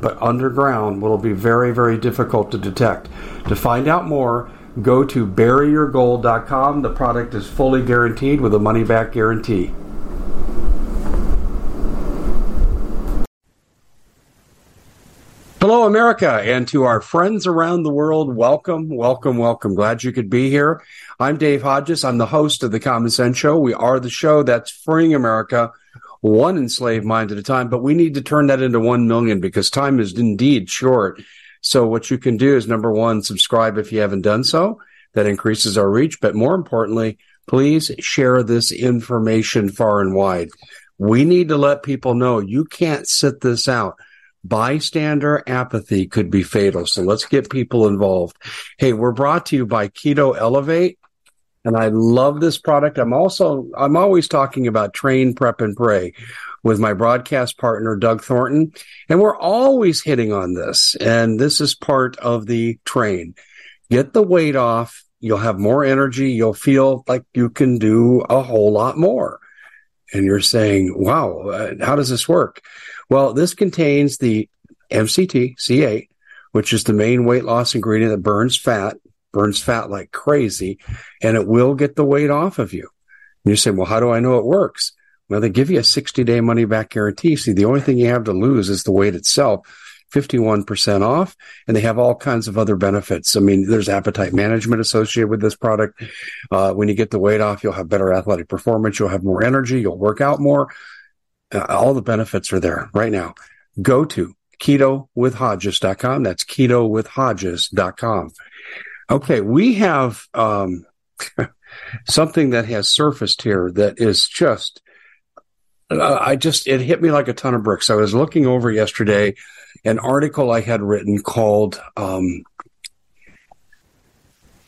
but underground will be very, very difficult to detect. To find out more, go to buryyourgold.com. The product is fully guaranteed with a money back guarantee. Hello, America, and to our friends around the world, welcome, welcome, welcome. Glad you could be here. I'm Dave Hodges. I'm the host of the Common Sense Show. We are the show that's freeing America one enslaved mind at a time, but we need to turn that into 1 million because time is indeed short. So what you can do is number one, subscribe if you haven't done so. That increases our reach. But more importantly, please share this information far and wide. We need to let people know you can't sit this out. Bystander apathy could be fatal. So let's get people involved. Hey, we're brought to you by Keto Elevate and I love this product. I'm also I'm always talking about train, prep, and pray with my broadcast partner Doug Thornton, and we're always hitting on this. And this is part of the train. Get the weight off. You'll have more energy. You'll feel like you can do a whole lot more. And you're saying, "Wow, uh, how does this work?" Well, this contains the MCT C8, which is the main weight loss ingredient that burns fat burns fat like crazy, and it will get the weight off of you. And you say, well, how do I know it works? Well, they give you a 60 day money back guarantee. See, the only thing you have to lose is the weight itself. 51% off and they have all kinds of other benefits. I mean, there's appetite management associated with this product. Uh, when you get the weight off, you'll have better athletic performance. You'll have more energy. You'll work out more. Uh, all the benefits are there right now. Go to ketowithhodges.com. That's ketowithhodges.com. Okay, we have um, something that has surfaced here that is just. Uh, I just it hit me like a ton of bricks. I was looking over yesterday an article I had written called um,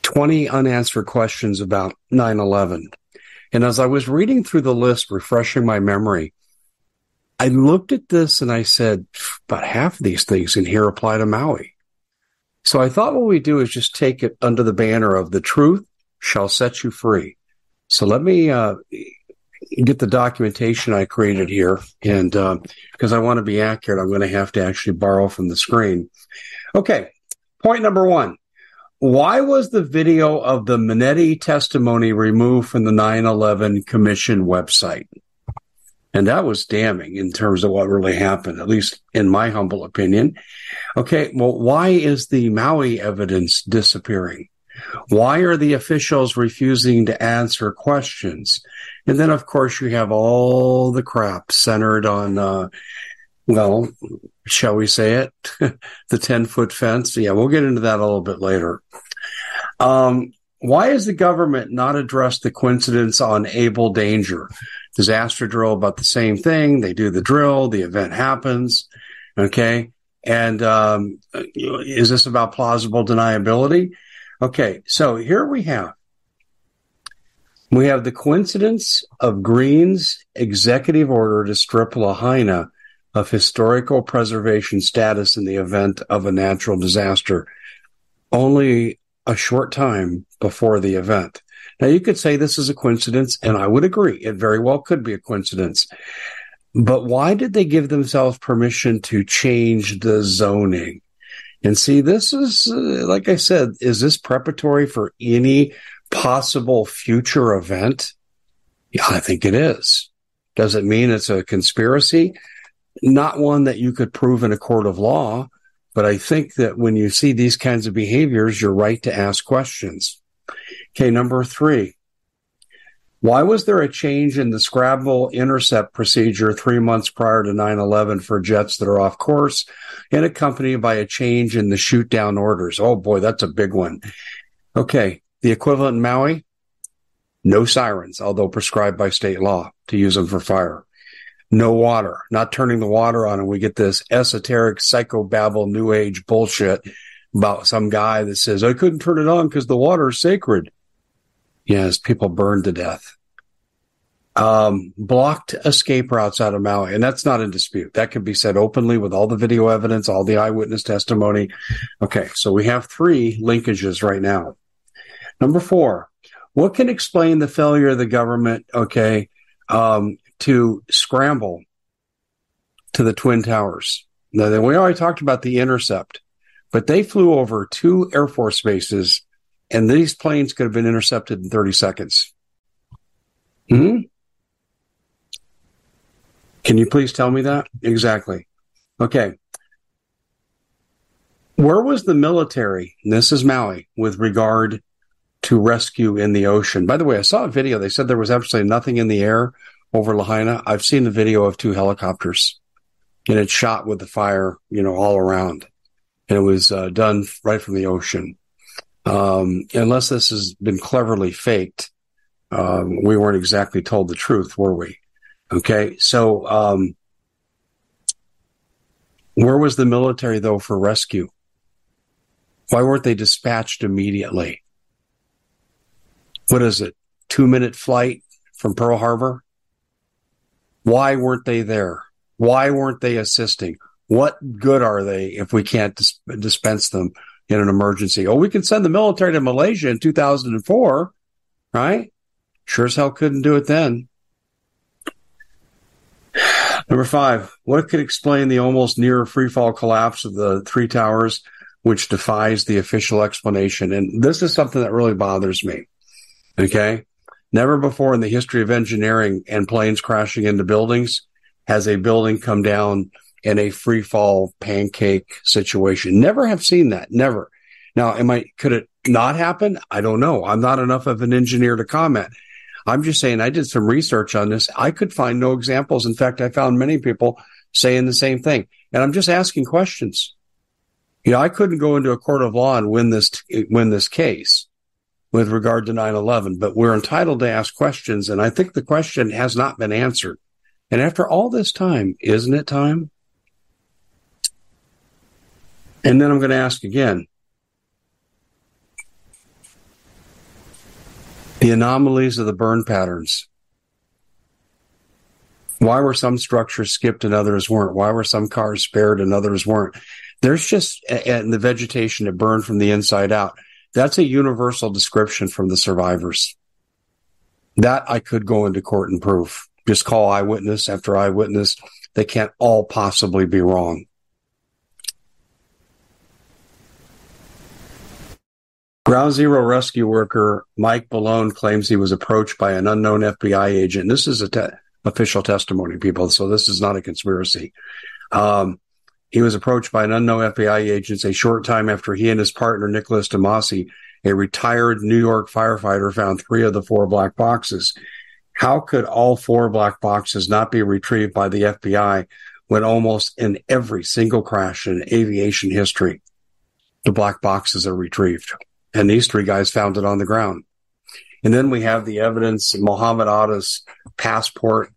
20 unanswered questions about 9/11. And as I was reading through the list, refreshing my memory, I looked at this and I said, about half of these things in here apply to Maui. So I thought what we do is just take it under the banner of the truth shall set you free. So let me uh, get the documentation I created here. And uh, because I want to be accurate, I'm going to have to actually borrow from the screen. Okay. Point number one. Why was the video of the Mineta testimony removed from the 9 11 Commission website? And that was damning in terms of what really happened, at least in my humble opinion. Okay, well, why is the Maui evidence disappearing? Why are the officials refusing to answer questions? And then, of course, you have all the crap centered on, uh, well, shall we say it? the 10 foot fence. Yeah, we'll get into that a little bit later. Um, why has the government not addressed the coincidence on Able Danger? disaster drill about the same thing. They do the drill, the event happens. Okay. And um, is this about plausible deniability? Okay. So here we have we have the coincidence of Green's executive order to strip Lahaina of historical preservation status in the event of a natural disaster only a short time before the event. Now, you could say this is a coincidence, and I would agree. It very well could be a coincidence. But why did they give themselves permission to change the zoning? And see, this is, uh, like I said, is this preparatory for any possible future event? Yeah, I think it is. Does it mean it's a conspiracy? Not one that you could prove in a court of law, but I think that when you see these kinds of behaviors, you're right to ask questions. Okay, number three. Why was there a change in the scramble intercept procedure three months prior to 9 11 for jets that are off course and accompanied by a change in the shoot down orders? Oh boy, that's a big one. Okay. The equivalent in Maui? No sirens, although prescribed by state law to use them for fire. No water, not turning the water on, and we get this esoteric psychobabble new age bullshit about some guy that says, I couldn't turn it on because the water is sacred. Yes, people burned to death. Um, blocked escape routes out of Maui, and that's not in dispute. That can be said openly with all the video evidence, all the eyewitness testimony. Okay, so we have three linkages right now. Number four, what can explain the failure of the government, okay, um, to scramble to the Twin Towers? Now, then we already talked about the intercept, but they flew over two Air Force bases and these planes could have been intercepted in 30 seconds. Hmm? Can you please tell me that? Exactly. Okay. Where was the military, this is Maui, with regard to rescue in the ocean? By the way, I saw a video. They said there was absolutely nothing in the air over Lahaina. I've seen the video of two helicopters and it's shot with the fire, you know, all around. And it was uh, done right from the ocean. Um, unless this has been cleverly faked, um, we weren't exactly told the truth, were we? Okay, so um, where was the military though for rescue? Why weren't they dispatched immediately? What is it? Two minute flight from Pearl Harbor? Why weren't they there? Why weren't they assisting? What good are they if we can't dis- dispense them in an emergency. Oh, we can send the military to Malaysia in 2004, right? Sure as hell couldn't do it then. Number five, what could explain the almost near freefall collapse of the three towers, which defies the official explanation? And this is something that really bothers me. Okay. Never before in the history of engineering and planes crashing into buildings has a building come down in a free fall pancake situation. Never have seen that. Never. Now, am I, could it not happen? I don't know. I'm not enough of an engineer to comment. I'm just saying I did some research on this. I could find no examples. In fact, I found many people saying the same thing. And I'm just asking questions. You know, I couldn't go into a court of law and win this, win this case with regard to 9-11, but we're entitled to ask questions. And I think the question has not been answered. And after all this time, isn't it time? And then I'm going to ask again the anomalies of the burn patterns. Why were some structures skipped and others weren't? Why were some cars spared and others weren't? There's just, and the vegetation that burned from the inside out. That's a universal description from the survivors. That I could go into court and prove. Just call eyewitness after eyewitness. They can't all possibly be wrong. Ground Zero rescue worker Mike Bellone claims he was approached by an unknown FBI agent. This is a te- official testimony, people, so this is not a conspiracy. Um, he was approached by an unknown FBI agent a short time after he and his partner Nicholas DeMasi, a retired New York firefighter, found three of the four black boxes. How could all four black boxes not be retrieved by the FBI when almost in every single crash in aviation history, the black boxes are retrieved? And these three guys found it on the ground. And then we have the evidence Muhammad Atta's passport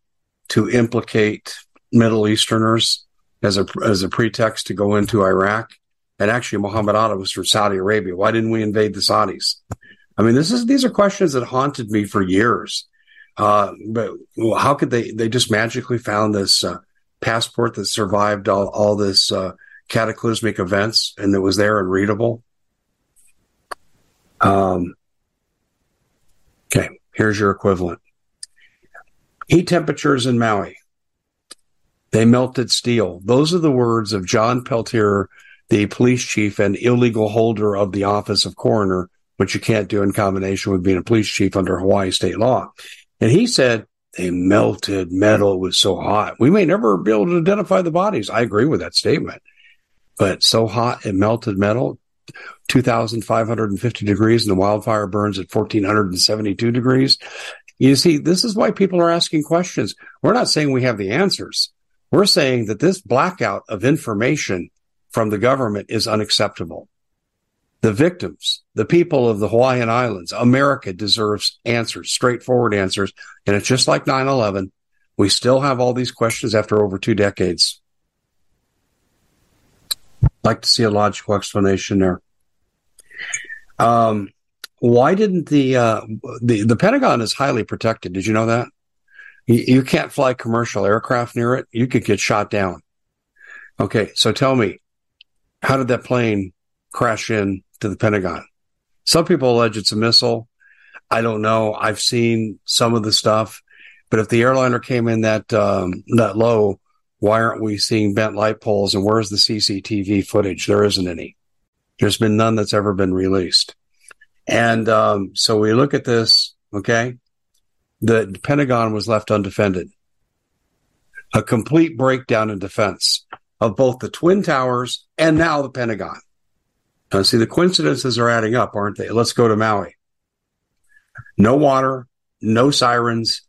to implicate Middle Easterners as a as a pretext to go into Iraq. And actually, Muhammad Atta was from Saudi Arabia. Why didn't we invade the Saudis? I mean, this is these are questions that haunted me for years. Uh, but how could they? They just magically found this uh, passport that survived all, all this uh, cataclysmic events and that was there and readable. Um, okay, here's your equivalent. Heat temperatures in Maui. They melted steel. Those are the words of John Pelletier, the police chief and illegal holder of the office of coroner, which you can't do in combination with being a police chief under Hawaii state law. And he said they melted metal. It was so hot. We may never be able to identify the bodies. I agree with that statement. But so hot it melted metal. 2,550 degrees and the wildfire burns at 1,472 degrees. You see, this is why people are asking questions. We're not saying we have the answers. We're saying that this blackout of information from the government is unacceptable. The victims, the people of the Hawaiian Islands, America deserves answers, straightforward answers. And it's just like 9 11. We still have all these questions after over two decades. I'd Like to see a logical explanation there. Um, why didn't the, uh, the the Pentagon is highly protected? Did you know that? You, can't fly commercial aircraft near it. You could get shot down. Okay, so tell me, how did that plane crash in to the Pentagon? Some people allege it's a missile. I don't know. I've seen some of the stuff, but if the airliner came in that um, that low, why aren't we seeing bent light poles? And where's the CCTV footage? There isn't any. There's been none that's ever been released. And um, so we look at this. Okay, the Pentagon was left undefended. A complete breakdown in defense of both the Twin Towers and now the Pentagon. Now, see, the coincidences are adding up, aren't they? Let's go to Maui. No water, no sirens,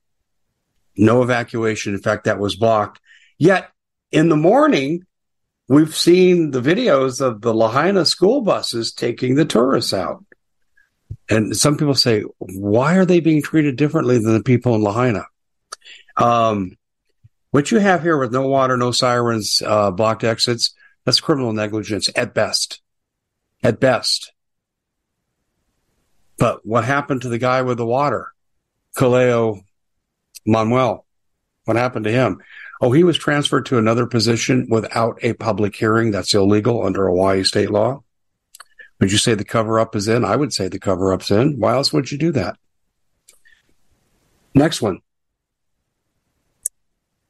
no evacuation. In fact, that was blocked. Yet in the morning, we've seen the videos of the Lahaina school buses taking the tourists out. And some people say, why are they being treated differently than the people in Lahaina? Um, what you have here with no water, no sirens, uh, blocked exits, that's criminal negligence at best. At best. But what happened to the guy with the water? Kaleo Manuel. What happened to him? Oh, he was transferred to another position without a public hearing. That's illegal under Hawaii state law. Would you say the cover up is in? I would say the cover up's in. Why else would you do that? Next one.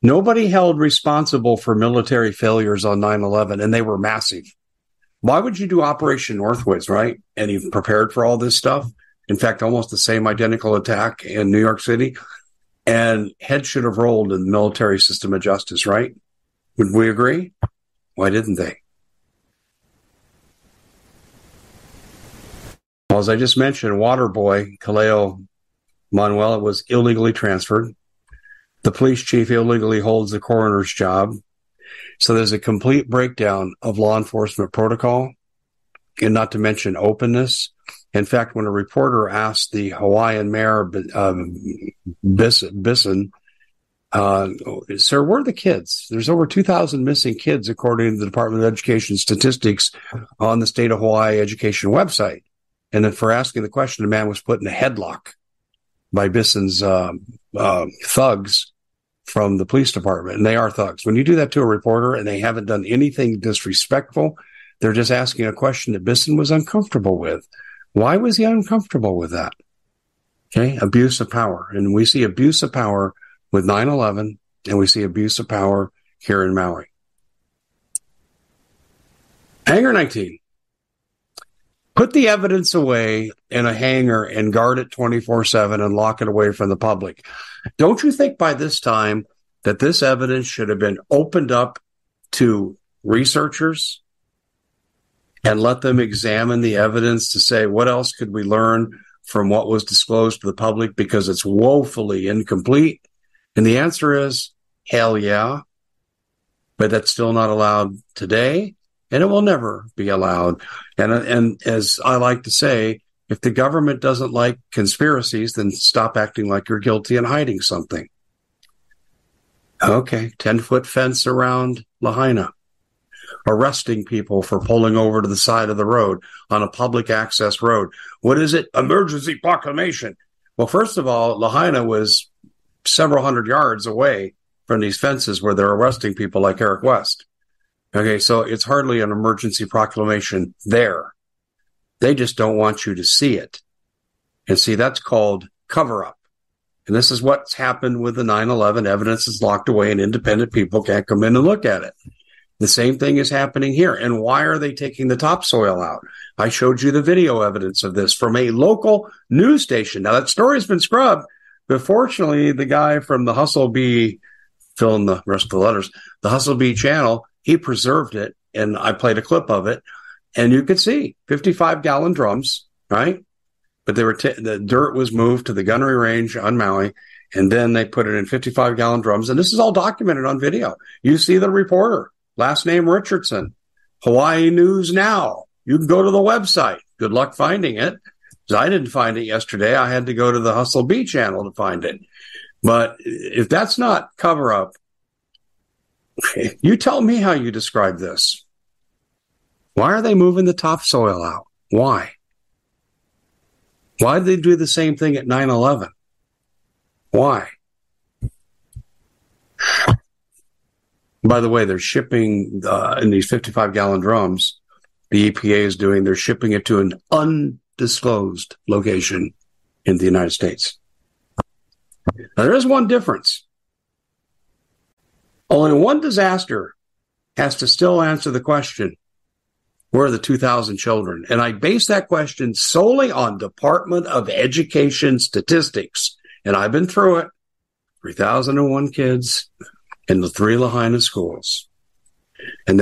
Nobody held responsible for military failures on 9 11, and they were massive. Why would you do Operation Northwoods, right? And you've prepared for all this stuff. In fact, almost the same identical attack in New York City. And heads should have rolled in the military system of justice, right? Would we agree? Why didn't they? Well, as I just mentioned, Waterboy Kaleo Manuel was illegally transferred. The police chief illegally holds the coroner's job. So there's a complete breakdown of law enforcement protocol and not to mention openness. In fact, when a reporter asked the Hawaiian mayor, um, Bissen, uh, sir, where are the kids? There's over 2,000 missing kids, according to the Department of Education statistics on the state of Hawaii education website. And then for asking the question, a man was put in a headlock by Bissen's uh, uh, thugs from the police department. And they are thugs. When you do that to a reporter and they haven't done anything disrespectful, they're just asking a question that Bissen was uncomfortable with. Why was he uncomfortable with that? Okay. Abuse of power. And we see abuse of power with 9 11 and we see abuse of power here in Maui. Hangar 19. Put the evidence away in a hangar and guard it 24 7 and lock it away from the public. Don't you think by this time that this evidence should have been opened up to researchers and let them examine the evidence to say what else could we learn from what was disclosed to the public because it's woefully incomplete? And the answer is hell yeah. But that's still not allowed today and it will never be allowed. And, and as I like to say, if the government doesn't like conspiracies, then stop acting like you're guilty and hiding something. Okay, 10 foot fence around Lahaina. Arresting people for pulling over to the side of the road on a public access road. What is it? Emergency proclamation. Well, first of all, Lahaina was several hundred yards away from these fences where they're arresting people like Eric West. Okay, so it's hardly an emergency proclamation there. They just don't want you to see it. And see, that's called cover up. And this is what's happened with the 9-11. Evidence is locked away and independent people can't come in and look at it. The same thing is happening here. And why are they taking the topsoil out? I showed you the video evidence of this from a local news station. Now that story's been scrubbed, but fortunately the guy from the Hustle Bee, fill in the rest of the letters, the Hustle Bee channel he preserved it, and I played a clip of it, and you could see 55 gallon drums, right? but they were t- the dirt was moved to the gunnery range on Maui, and then they put it in 55 gallon drums. And this is all documented on video. You see the reporter, last name Richardson, Hawaii News Now. You can go to the website. Good luck finding it. I didn't find it yesterday. I had to go to the Hustle B channel to find it. But if that's not cover up, you tell me how you describe this. Why are they moving the topsoil out? Why? Why did they do the same thing at 9 11? Why? By the way, they're shipping uh, in these 55 gallon drums. The EPA is doing, they're shipping it to an undisclosed location in the United States. Now, there is one difference. Only one disaster has to still answer the question where are the 2,000 children? And I base that question solely on Department of Education statistics. And I've been through it 3,001 kids in the three Lahaina schools. And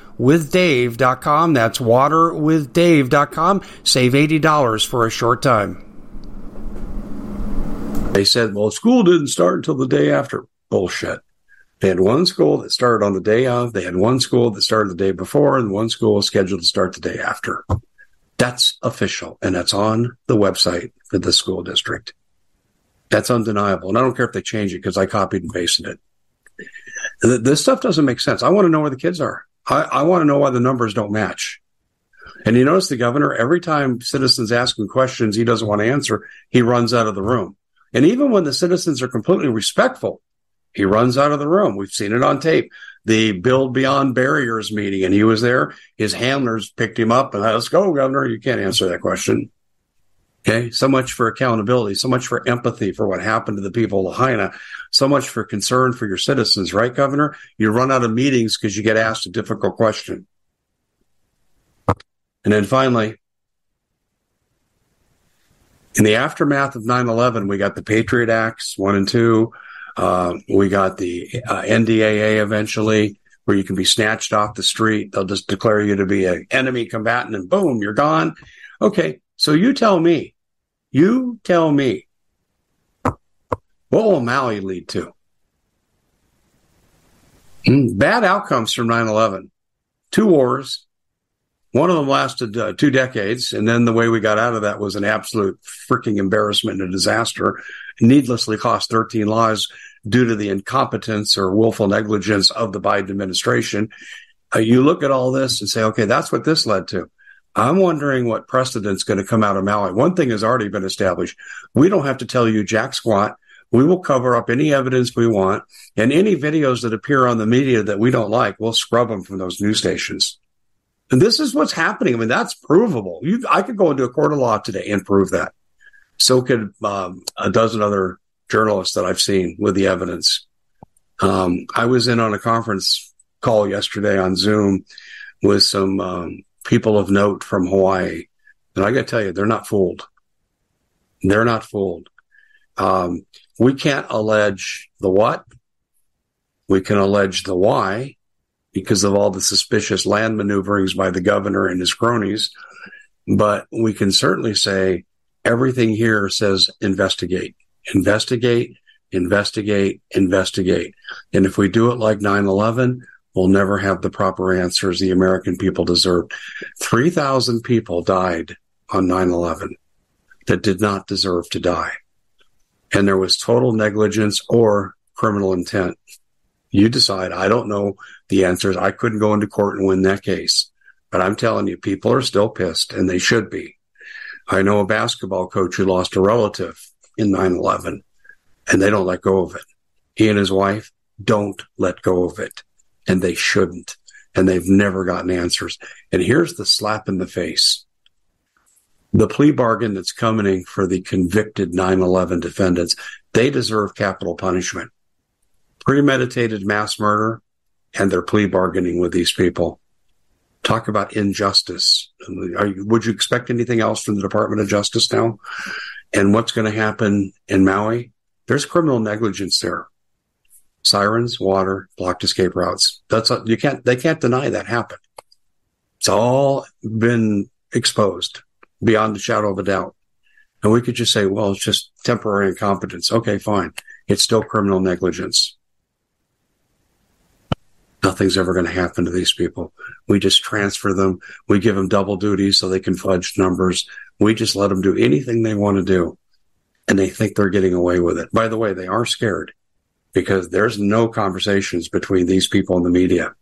waterwithdave.com. That's waterwithdave.com. Save $80 for a short time. They said, well, school didn't start until the day after. Bullshit. They had one school that started on the day of, they had one school that started the day before, and one school scheduled to start the day after. That's official, and that's on the website for the school district. That's undeniable. And I don't care if they change it because I copied and pasted it. This stuff doesn't make sense. I want to know where the kids are. I, I want to know why the numbers don't match. And you notice the governor, every time citizens ask him questions he doesn't want to answer, he runs out of the room. And even when the citizens are completely respectful, he runs out of the room. We've seen it on tape. The Build Beyond Barriers meeting, and he was there. His handlers picked him up and let's go, governor. You can't answer that question. Okay. So much for accountability, so much for empathy for what happened to the people of Lahaina, so much for concern for your citizens, right, Governor? You run out of meetings because you get asked a difficult question. And then finally, in the aftermath of 9 11, we got the Patriot Acts 1 and 2. Uh, we got the uh, NDAA eventually, where you can be snatched off the street. They'll just declare you to be an enemy combatant and boom, you're gone. Okay. So you tell me, you tell me What will Maui lead to? Hmm, bad outcomes from 9 11. Two wars. One of them lasted uh, two decades. And then the way we got out of that was an absolute freaking embarrassment and a disaster. Needlessly cost 13 lives due to the incompetence or willful negligence of the Biden administration. Uh, you look at all this and say, okay, that's what this led to. I'm wondering what precedent's going to come out of Maui. One thing has already been established. We don't have to tell you jack squat. We will cover up any evidence we want and any videos that appear on the media that we don't like, we'll scrub them from those news stations. And this is what's happening. I mean, that's provable. You, I could go into a court of law today and prove that. So could um, a dozen other journalists that I've seen with the evidence. Um, I was in on a conference call yesterday on Zoom with some um, people of note from Hawaii. And I got to tell you, they're not fooled. They're not fooled. Um, we can't allege the what. We can allege the why because of all the suspicious land maneuverings by the governor and his cronies. But we can certainly say everything here says investigate, investigate, investigate, investigate. And if we do it like 9-11, we'll never have the proper answers the American people deserve. 3,000 people died on 9-11 that did not deserve to die and there was total negligence or criminal intent. You decide. I don't know the answers. I couldn't go into court and win that case. But I'm telling you, people are still pissed and they should be. I know a basketball coach who lost a relative in 9-11 and they don't let go of it. He and his wife don't let go of it and they shouldn't. And they've never gotten answers. And here's the slap in the face the plea bargain that's coming for the convicted 9-11 defendants, they deserve capital punishment. Premeditated mass murder and they're plea bargaining with these people. Talk about injustice. You, would you expect anything else from the Department of Justice now? And what's going to happen in Maui? There's criminal negligence there. Sirens, water, blocked escape routes. That's a, you can't, they can't deny that happened. It's all been exposed beyond the shadow of a doubt. And we could just say, well, it's just temporary incompetence. Okay, fine. It's still criminal negligence. Nothing's ever going to happen to these people. We just transfer them. We give them double duty so they can fudge numbers. We just let them do anything they want to do. And they think they're getting away with it. By the way, they are scared because there's no conversations between these people and the media.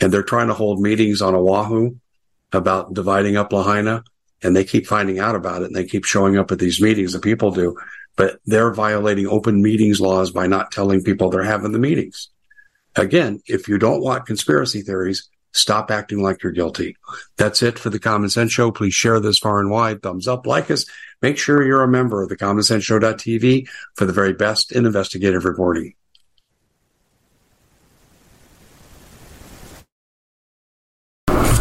And they're trying to hold meetings on Oahu about dividing up Lahaina and they keep finding out about it and they keep showing up at these meetings that people do, but they're violating open meetings laws by not telling people they're having the meetings. Again, if you don't want conspiracy theories, stop acting like you're guilty. That's it for the Common Sense Show. Please share this far and wide. Thumbs up, like us. Make sure you're a member of the Common Sense Show.tv for the very best in investigative reporting.